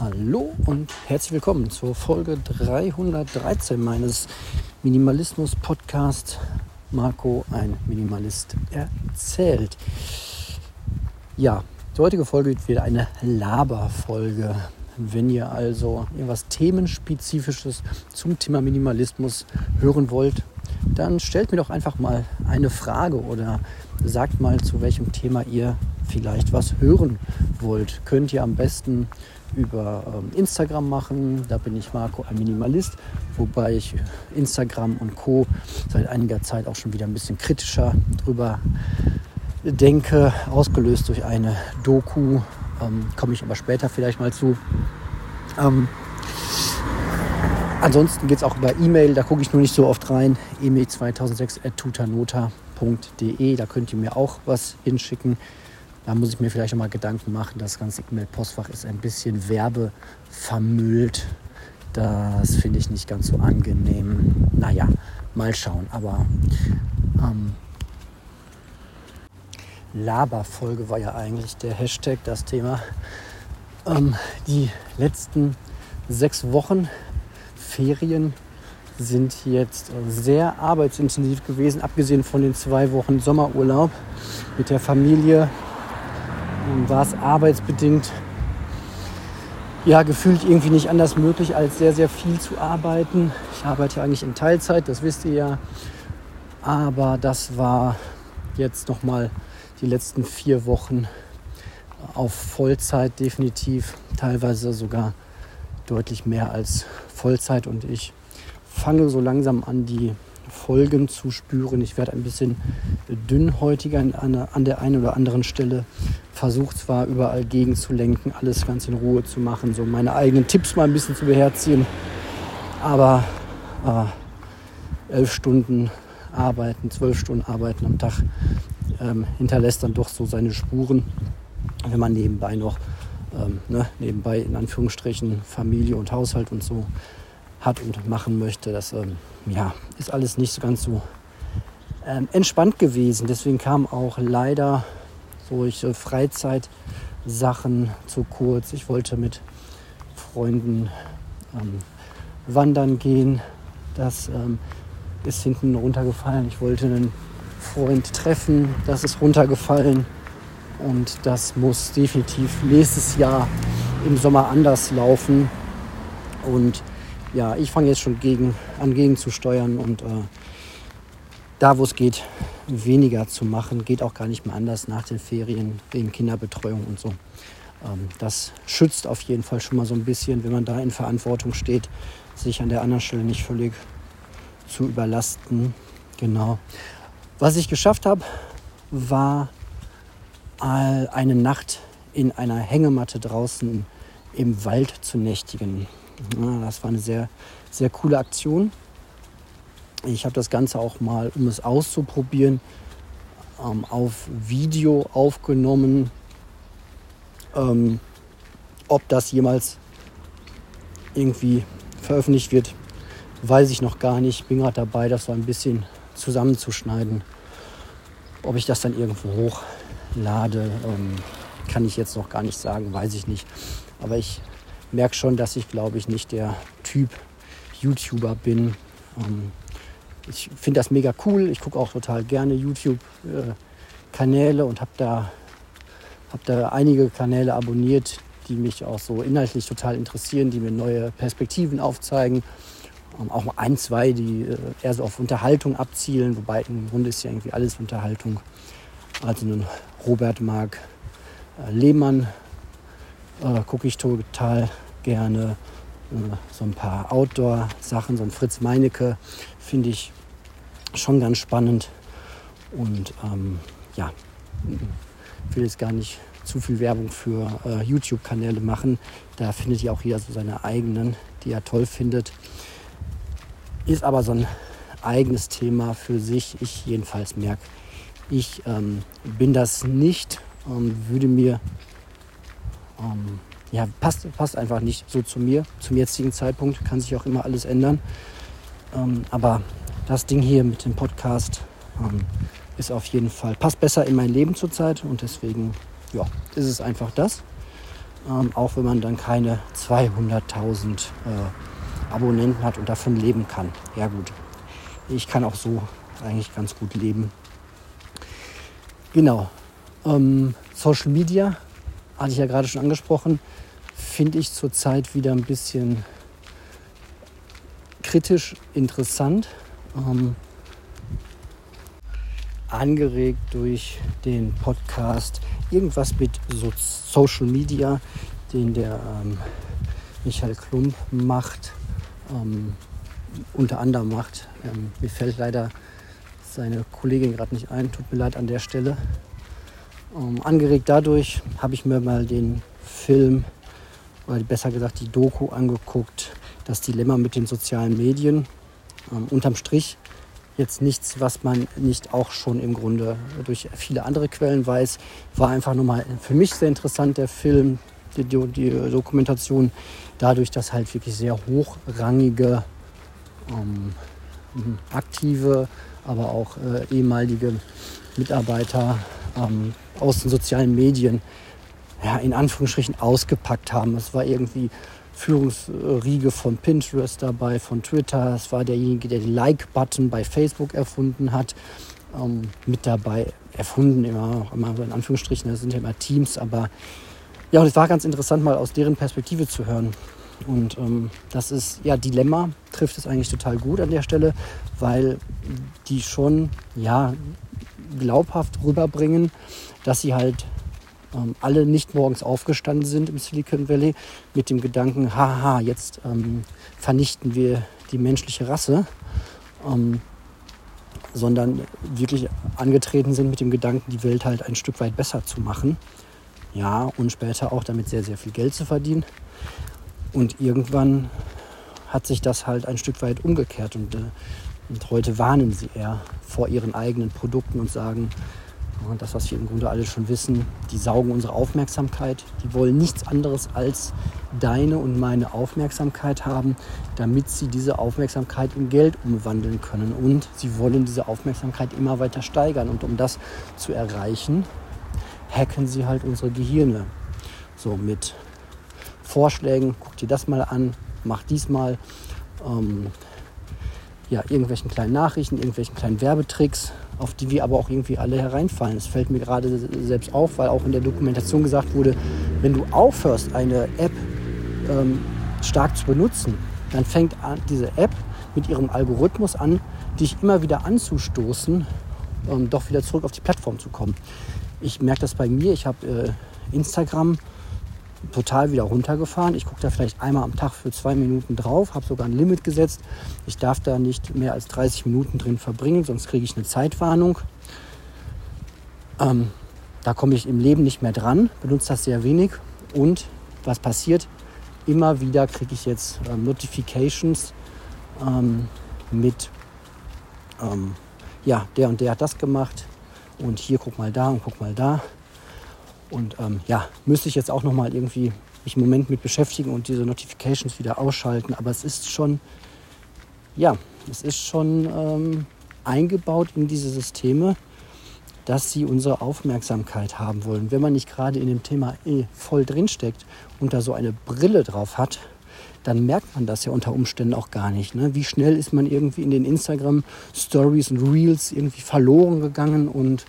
Hallo und herzlich willkommen zur Folge 313 meines Minimalismus-Podcasts Marco, ein Minimalist, erzählt. Ja, die heutige Folge wird wieder eine Laberfolge. Wenn ihr also irgendwas Themenspezifisches zum Thema Minimalismus hören wollt, dann stellt mir doch einfach mal eine Frage oder sagt mal, zu welchem Thema ihr vielleicht was hören wollt. Könnt ihr am besten über ähm, Instagram machen. Da bin ich Marco, ein Minimalist, wobei ich Instagram und Co. seit einiger Zeit auch schon wieder ein bisschen kritischer drüber denke, ausgelöst durch eine Doku. Ähm, Komme ich aber später vielleicht mal zu. Ähm, ansonsten geht es auch über E-Mail, da gucke ich nur nicht so oft rein. E-Mail 2006.tutanota.de, da könnt ihr mir auch was hinschicken. Da muss ich mir vielleicht mal Gedanken machen. Das ganze E-Mail-Postfach ist ein bisschen werbevermüllt. Das finde ich nicht ganz so angenehm. Naja, mal schauen. Aber ähm, Laberfolge war ja eigentlich der Hashtag, das Thema. Ähm, die letzten sechs Wochen Ferien sind jetzt sehr arbeitsintensiv gewesen, abgesehen von den zwei Wochen Sommerurlaub mit der Familie war es arbeitsbedingt ja gefühlt irgendwie nicht anders möglich, als sehr, sehr viel zu arbeiten. Ich arbeite eigentlich in Teilzeit, das wisst ihr ja. Aber das war jetzt nochmal die letzten vier Wochen auf Vollzeit definitiv, teilweise sogar deutlich mehr als Vollzeit. Und ich fange so langsam an, die Folgen zu spüren. Ich werde ein bisschen dünnhäutiger an der einen oder anderen Stelle. Versuche zwar überall gegen zu lenken, alles ganz in Ruhe zu machen, so meine eigenen Tipps mal ein bisschen zu beherzigen. Aber äh, elf Stunden arbeiten, zwölf Stunden arbeiten am Tag ähm, hinterlässt dann doch so seine Spuren, wenn man nebenbei noch, ähm, ne, nebenbei in Anführungsstrichen Familie und Haushalt und so hat und machen möchte. Das ähm, ja, ist alles nicht so ganz so ähm, entspannt gewesen. Deswegen kamen auch leider solche Freizeitsachen zu kurz. Ich wollte mit Freunden ähm, wandern gehen. Das ähm, ist hinten runtergefallen. Ich wollte einen Freund treffen. Das ist runtergefallen. Und das muss definitiv nächstes Jahr im Sommer anders laufen. Und ja, ich fange jetzt schon gegen, an steuern und äh, da, wo es geht, weniger zu machen. Geht auch gar nicht mehr anders nach den Ferien wegen Kinderbetreuung und so. Ähm, das schützt auf jeden Fall schon mal so ein bisschen, wenn man da in Verantwortung steht, sich an der anderen Stelle nicht völlig zu überlasten. Genau. Was ich geschafft habe, war eine Nacht in einer Hängematte draußen im Wald zu nächtigen. Ja, das war eine sehr, sehr coole Aktion. Ich habe das Ganze auch mal, um es auszuprobieren, ähm, auf Video aufgenommen. Ähm, ob das jemals irgendwie veröffentlicht wird, weiß ich noch gar nicht. Bin gerade dabei, das so ein bisschen zusammenzuschneiden. Ob ich das dann irgendwo hochlade, ähm, kann ich jetzt noch gar nicht sagen, weiß ich nicht. Aber ich merke schon, dass ich, glaube ich, nicht der Typ YouTuber bin. Ähm, ich finde das mega cool. Ich gucke auch total gerne YouTube-Kanäle äh, und habe da, hab da einige Kanäle abonniert, die mich auch so inhaltlich total interessieren, die mir neue Perspektiven aufzeigen. Ähm, auch ein, zwei, die äh, eher so auf Unterhaltung abzielen, wobei im Grunde ist ja irgendwie alles Unterhaltung. Also einen Robert Mark äh, Lehmann äh, gucke ich total gerne. Äh, so ein paar Outdoor-Sachen, so ein Fritz Meinecke finde ich schon ganz spannend. Und ähm, ja, ich will jetzt gar nicht zu viel Werbung für äh, YouTube-Kanäle machen. Da findet ihr auch jeder so seine eigenen, die er toll findet. Ist aber so ein eigenes Thema für sich. Ich jedenfalls merke, ich ähm, bin das nicht, ähm, würde mir ähm, ja, passt, passt einfach nicht so zu mir. Zum jetzigen Zeitpunkt kann sich auch immer alles ändern. Ähm, aber das Ding hier mit dem Podcast ähm, ist auf jeden Fall, passt besser in mein Leben zurzeit und deswegen, ja, ist es einfach das. ähm, auch wenn man dann keine 200.000 äh, Abonnenten hat und davon leben kann. Ja gut, ich kann auch so eigentlich ganz gut leben. Genau. Ähm, Social Media, hatte ich ja gerade schon angesprochen, finde ich zurzeit wieder ein bisschen kritisch interessant. Ähm, angeregt durch den Podcast Irgendwas mit so Social Media, den der ähm, Michael Klump macht, ähm, unter anderem macht. Ähm, mir fällt leider seine Kollegin gerade nicht ein, tut mir leid an der Stelle. Ähm, angeregt dadurch habe ich mir mal den Film, oder besser gesagt die Doku angeguckt, das Dilemma mit den sozialen Medien. Ähm, unterm Strich jetzt nichts, was man nicht auch schon im Grunde durch viele andere Quellen weiß. War einfach nochmal für mich sehr interessant, der Film, die, die Dokumentation, dadurch, dass halt wirklich sehr hochrangige, ähm, aktive, aber auch äh, ehemalige Mitarbeiter ähm, aus den sozialen Medien ja, in Anführungsstrichen ausgepackt haben. Es war irgendwie Führungsriege von Pinterest dabei, von Twitter. Es war derjenige, der den Like-Button bei Facebook erfunden hat. Ähm, mit dabei erfunden, immer, immer in Anführungsstrichen, das sind ja immer Teams, aber ja, und es war ganz interessant, mal aus deren Perspektive zu hören. Und ähm, das ist, ja, Dilemma trifft es eigentlich total gut an der Stelle, weil die schon, ja, glaubhaft rüberbringen, dass sie halt ähm, alle nicht morgens aufgestanden sind im Silicon Valley mit dem Gedanken, haha, jetzt ähm, vernichten wir die menschliche Rasse, ähm, sondern wirklich angetreten sind mit dem Gedanken, die Welt halt ein Stück weit besser zu machen. Ja, und später auch damit sehr, sehr viel Geld zu verdienen. Und irgendwann hat sich das halt ein Stück weit umgekehrt und, äh, und heute warnen sie eher vor ihren eigenen Produkten und sagen, und das, was wir im Grunde alle schon wissen, die saugen unsere Aufmerksamkeit. Die wollen nichts anderes als deine und meine Aufmerksamkeit haben, damit sie diese Aufmerksamkeit in Geld umwandeln können. Und sie wollen diese Aufmerksamkeit immer weiter steigern. Und um das zu erreichen, hacken sie halt unsere Gehirne. So mit Vorschlägen, guck dir das mal an, mach dies mal. Ähm, ja, irgendwelchen kleinen Nachrichten, irgendwelchen kleinen Werbetricks, auf die wir aber auch irgendwie alle hereinfallen. Es fällt mir gerade selbst auf, weil auch in der Dokumentation gesagt wurde, wenn du aufhörst, eine App ähm, stark zu benutzen, dann fängt an, diese App mit ihrem Algorithmus an, dich immer wieder anzustoßen, ähm, doch wieder zurück auf die Plattform zu kommen. Ich merke das bei mir. Ich habe äh, Instagram total wieder runtergefahren. Ich gucke da vielleicht einmal am Tag für zwei Minuten drauf, habe sogar ein Limit gesetzt. Ich darf da nicht mehr als 30 Minuten drin verbringen, sonst kriege ich eine Zeitwarnung. Ähm, da komme ich im Leben nicht mehr dran, benutze das sehr wenig. Und was passiert? Immer wieder kriege ich jetzt ähm, Notifications ähm, mit, ähm, ja, der und der hat das gemacht und hier guck mal da und guck mal da. Und ähm, ja, müsste ich jetzt auch noch mal irgendwie mich im Moment mit beschäftigen und diese Notifications wieder ausschalten. Aber es ist schon, ja, es ist schon ähm, eingebaut in diese Systeme, dass sie unsere Aufmerksamkeit haben wollen. Wenn man nicht gerade in dem Thema eh voll drinsteckt und da so eine Brille drauf hat, dann merkt man das ja unter Umständen auch gar nicht. Ne? Wie schnell ist man irgendwie in den Instagram Stories und Reels irgendwie verloren gegangen und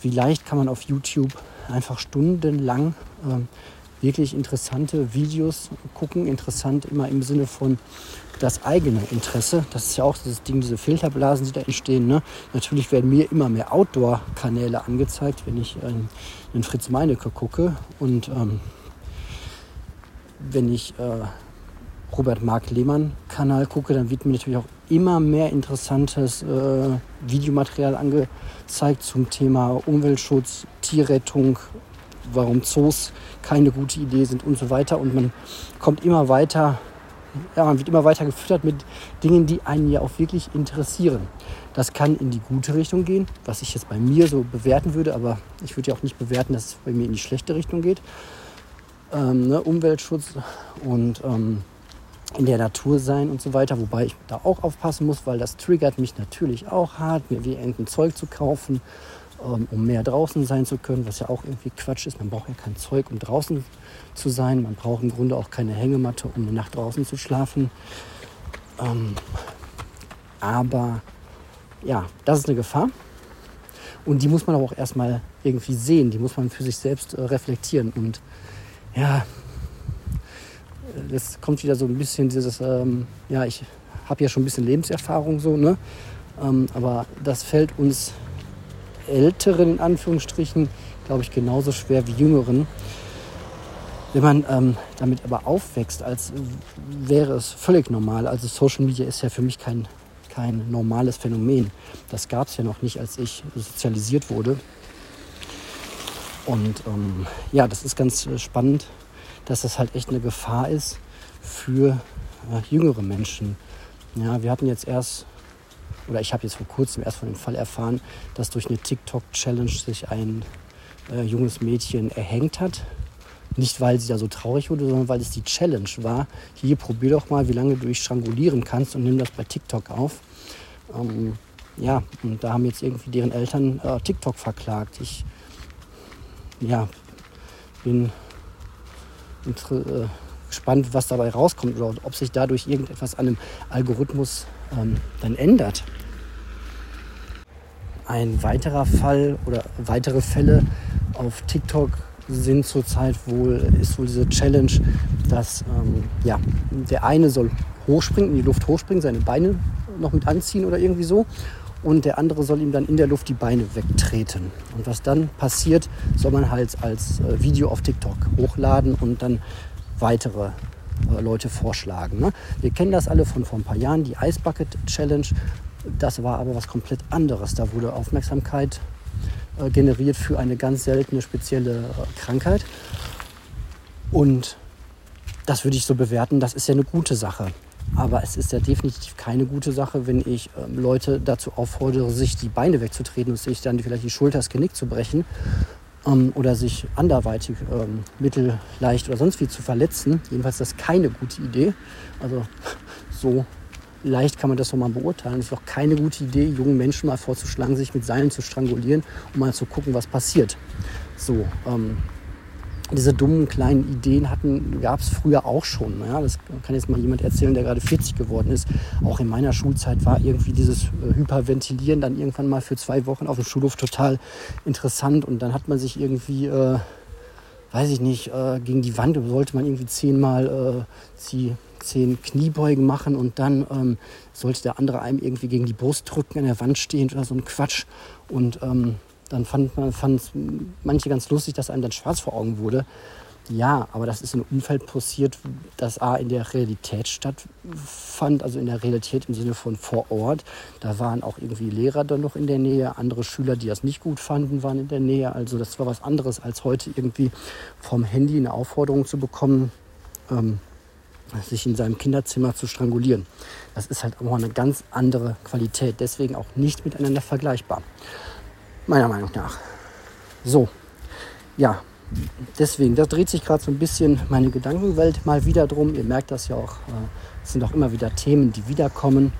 wie leicht kann man auf YouTube einfach stundenlang äh, wirklich interessante Videos gucken. Interessant immer im Sinne von das eigene Interesse. Das ist ja auch dieses Ding, diese Filterblasen, die da entstehen. Ne? Natürlich werden mir immer mehr Outdoor-Kanäle angezeigt, wenn ich äh, in Fritz Meinecke gucke. Und ähm, wenn ich äh, Robert Mark Lehmann Kanal gucke, dann wird mir natürlich auch immer mehr interessantes äh, Videomaterial angezeigt zum Thema Umweltschutz, Tierrettung, warum Zoos keine gute Idee sind und so weiter. Und man kommt immer weiter, ja, man wird immer weiter gefüttert mit Dingen, die einen ja auch wirklich interessieren. Das kann in die gute Richtung gehen, was ich jetzt bei mir so bewerten würde, aber ich würde ja auch nicht bewerten, dass es bei mir in die schlechte Richtung geht. Ähm, ne, Umweltschutz und ähm, in der Natur sein und so weiter. Wobei ich da auch aufpassen muss, weil das triggert mich natürlich auch hart, mir wie irgendein Zeug zu kaufen. ähm, um mehr draußen sein zu können, was ja auch irgendwie Quatsch ist. Man braucht ja kein Zeug, um draußen zu sein. Man braucht im Grunde auch keine Hängematte, um eine Nacht draußen zu schlafen. Ähm, aber ja, das ist eine Gefahr. Und die muss man aber auch erstmal irgendwie sehen. Die muss man für sich selbst äh, reflektieren. Und ja, das kommt wieder so ein bisschen dieses, ähm, ja, ich habe ja schon ein bisschen Lebenserfahrung so, ne? Ähm, aber das fällt uns Älteren in Anführungsstrichen, glaube ich, genauso schwer wie Jüngeren. Wenn man ähm, damit aber aufwächst, als wäre es völlig normal. Also Social Media ist ja für mich kein, kein normales Phänomen. Das gab es ja noch nicht, als ich sozialisiert wurde. Und ähm, ja, das ist ganz äh, spannend, dass das halt echt eine Gefahr ist für äh, jüngere Menschen. Ja, wir hatten jetzt erst, oder ich habe jetzt vor kurzem erst von dem Fall erfahren, dass durch eine TikTok-Challenge sich ein äh, junges Mädchen erhängt hat. Nicht, weil sie da so traurig wurde, sondern weil es die Challenge war. Hier, probier doch mal, wie lange du dich strangulieren kannst und nimm das bei TikTok auf. Ähm, ja, und da haben jetzt irgendwie deren Eltern äh, TikTok verklagt. Ich ja, bin gespannt, was dabei rauskommt oder ob sich dadurch irgendetwas an dem Algorithmus ähm, dann ändert. Ein weiterer Fall oder weitere Fälle auf TikTok sind zurzeit wohl, ist wohl diese Challenge, dass ähm, ja, der eine soll hochspringen, in die Luft hochspringen, seine Beine noch mit anziehen oder irgendwie so. Und der andere soll ihm dann in der Luft die Beine wegtreten. Und was dann passiert, soll man halt als äh, Video auf TikTok hochladen und dann weitere äh, Leute vorschlagen. Ne? Wir kennen das alle von vor ein paar Jahren, die Ice Bucket Challenge. Das war aber was komplett anderes. Da wurde Aufmerksamkeit äh, generiert für eine ganz seltene spezielle Krankheit. Und das würde ich so bewerten, das ist ja eine gute Sache. Aber es ist ja definitiv keine gute Sache, wenn ich ähm, Leute dazu auffordere, sich die Beine wegzutreten und sich dann vielleicht die Schulter, das Genick zu brechen ähm, oder sich anderweitig ähm, mittelleicht oder sonst wie zu verletzen. Jedenfalls ist das keine gute Idee. Also so leicht kann man das doch mal beurteilen. Es ist auch keine gute Idee, jungen Menschen mal vorzuschlagen, sich mit Seilen zu strangulieren, um mal zu gucken, was passiert. So, ähm, diese dummen kleinen Ideen hatten, gab es früher auch schon. Ja, das kann jetzt mal jemand erzählen, der gerade 40 geworden ist. Auch in meiner Schulzeit war irgendwie dieses äh, Hyperventilieren dann irgendwann mal für zwei Wochen auf dem Schulhof total interessant. Und dann hat man sich irgendwie, äh, weiß ich nicht, äh, gegen die Wand sollte man irgendwie zehnmal äh, zehn Kniebeugen machen und dann ähm, sollte der andere einem irgendwie gegen die Brust drücken, an der Wand stehend oder so ein Quatsch. Und ähm, dann fand man manche ganz lustig, dass einem dann schwarz vor Augen wurde. Ja, aber das ist in einem Umfeld passiert, das A in der Realität stattfand, also in der Realität im Sinne von vor Ort. Da waren auch irgendwie Lehrer dann noch in der Nähe, andere Schüler, die das nicht gut fanden, waren in der Nähe. Also das war was anderes, als heute irgendwie vom Handy eine Aufforderung zu bekommen, ähm, sich in seinem Kinderzimmer zu strangulieren. Das ist halt auch eine ganz andere Qualität, deswegen auch nicht miteinander vergleichbar meiner Meinung nach. So, ja, deswegen, da dreht sich gerade so ein bisschen meine Gedankenwelt mal wieder drum. Ihr merkt das ja auch, äh, es sind auch immer wieder Themen, die wiederkommen.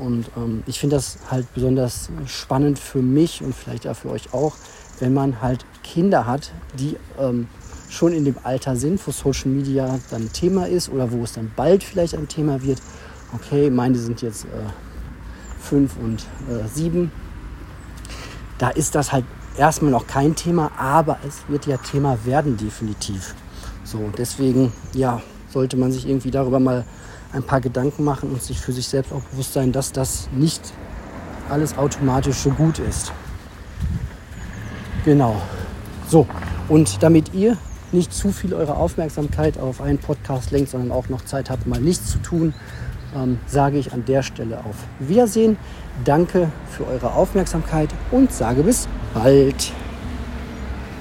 Und ähm, ich finde das halt besonders spannend für mich und vielleicht auch für euch auch, wenn man halt Kinder hat, die ähm, schon in dem Alter sind, wo Social Media dann Thema ist oder wo es dann bald vielleicht ein Thema wird. Okay, meine sind jetzt äh, fünf und äh, sieben da ist das halt erstmal noch kein Thema, aber es wird ja Thema werden definitiv. So, deswegen, ja, sollte man sich irgendwie darüber mal ein paar Gedanken machen und sich für sich selbst auch bewusst sein, dass das nicht alles automatisch so gut ist. Genau. So, und damit ihr nicht zu viel eure Aufmerksamkeit auf einen Podcast lenkt, sondern auch noch Zeit habt, mal nichts zu tun, ähm, sage ich an der Stelle auf Wiedersehen. Danke für eure Aufmerksamkeit und sage bis bald.